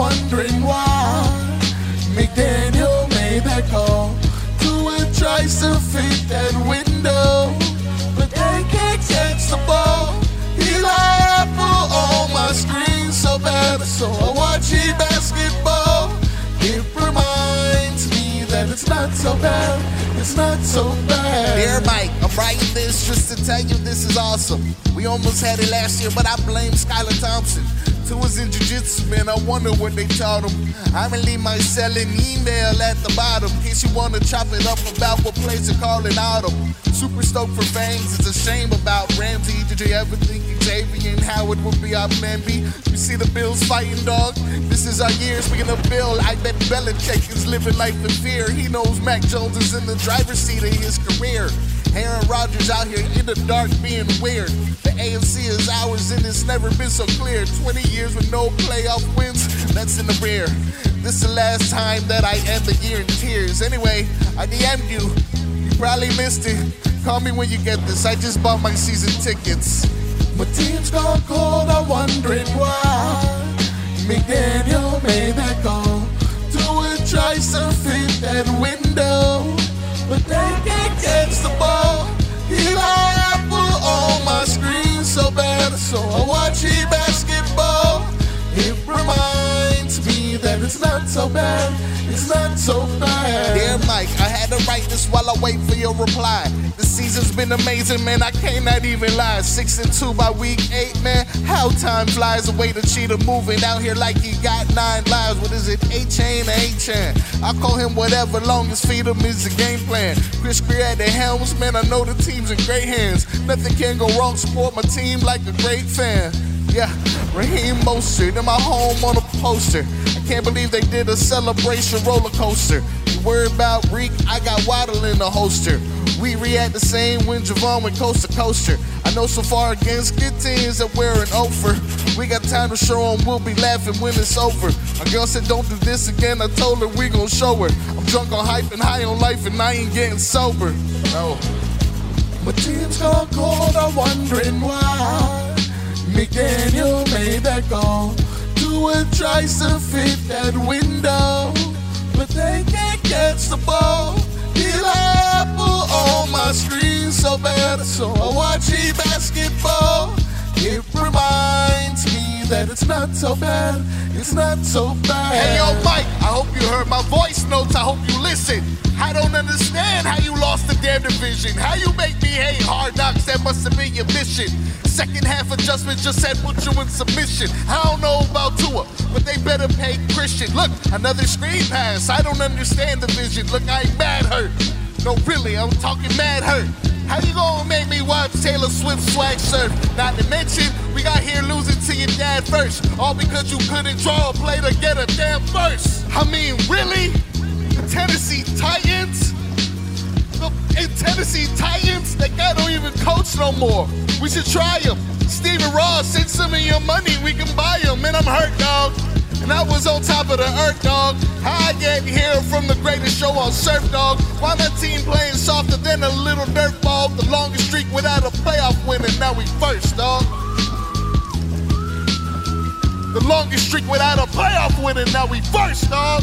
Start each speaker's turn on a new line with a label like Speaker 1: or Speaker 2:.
Speaker 1: wondering why. McDaniel made that call to a tries to fit that window, but they can't catch the ball. Eli Apple on my screen so bad, so I watch e basketball. It reminds me that it's not so bad, it's not so bad.
Speaker 2: Dear Mike, I'm writing this just to tell you this is awesome. We almost had it last year, but I blame Skylar Thompson. Tua was in jiu-jitsu, man, I wonder what they taught him. I'ma leave my selling email at the bottom. In case you wanna chop it up about what plays are calling autumn. Super stoked for fangs, it's a shame about Ramsey. Did you ever think Xavien Howard would be our plan B? You see the Bills fighting, dog? This is our year, speaking of Bill, I bet Belichick is living life in fear. He knows Mac Jones is in the driver's seat of his career. Aaron Rodgers out here in the dark being weird. The AFC is ours and it's never been so clear. 20 years with no playoff wins, that's in the rear. This is the last time that I end the year in tears. Anyway, I DM'd you. You probably missed it. Call me when you get this. I just bought my season tickets.
Speaker 1: My team's gone cold, I'm wondering why. McDaniel made that call to a tries to fit that window, but they can't catch the ball. Eli Apple on my screen so bad, so I watch e basketball. It reminds it's not so bad, it's not so bad.
Speaker 2: Dear Mike, I had to write this while I wait for your reply. The season's been amazing, man. I cannot even lie. Six and two by week eight, man. How time flies away The cheetah moving out here like he got nine lives. What is it? Eight chain or eight chain? I call him whatever, long as feed him is the game plan. Chris Grier at the helms, man. I know the team's in great hands. Nothing can go wrong. Support my team like a great fan. Yeah, Raheem Mostert in my home on a poster. Can't believe they did a celebration roller coaster. You worry about Reek, I got Waddle in the holster. We react the same when Jevon went coast to coaster. I know so far against good teams that we're an over. We got time to show them we'll be laughing when it's over. My girl said don't do this again. I told her we gon' show her. I'm drunk on hype and high on life and I ain't getting sober. No.
Speaker 1: My team's gone cold, I'm wondering why. McDaniel made that call a tries to fit that window, but they can't catch the ball. Eli Apple on my screen so bad, so I watch basketball. It that it's not so bad, it's not so bad.
Speaker 2: Hey yo, Mike, I hope you heard my voice notes. I hope you listen. I don't understand how you lost the damn division. How you make me hate hard knocks? That must have been your mission. Second half adjustment just said put you in submission. I don't know about Tua, but they better pay Christian. Look, another screen pass. I don't understand the vision. Look, I ain't mad hurt. No, really, I'm talking mad hurt. How you gonna make me watch Taylor Swift swag surf? Not to mention, we got here losing to your dad first. All because you couldn't draw a play to get a damn first. I mean, really? The Tennessee Titans? The in Tennessee Titans? That guy don't even coach no more. We should try him. Stephen Ross, send some of your money, we can buy him. Man, I'm hurt, dog. And I was on top of the earth, dog. How I get here from the greatest show on surf, dog. Why my team playing softer than a little dirt ball? The longest streak without a playoff win, and now we first, dog. The longest streak without a playoff win, and now we first, dog.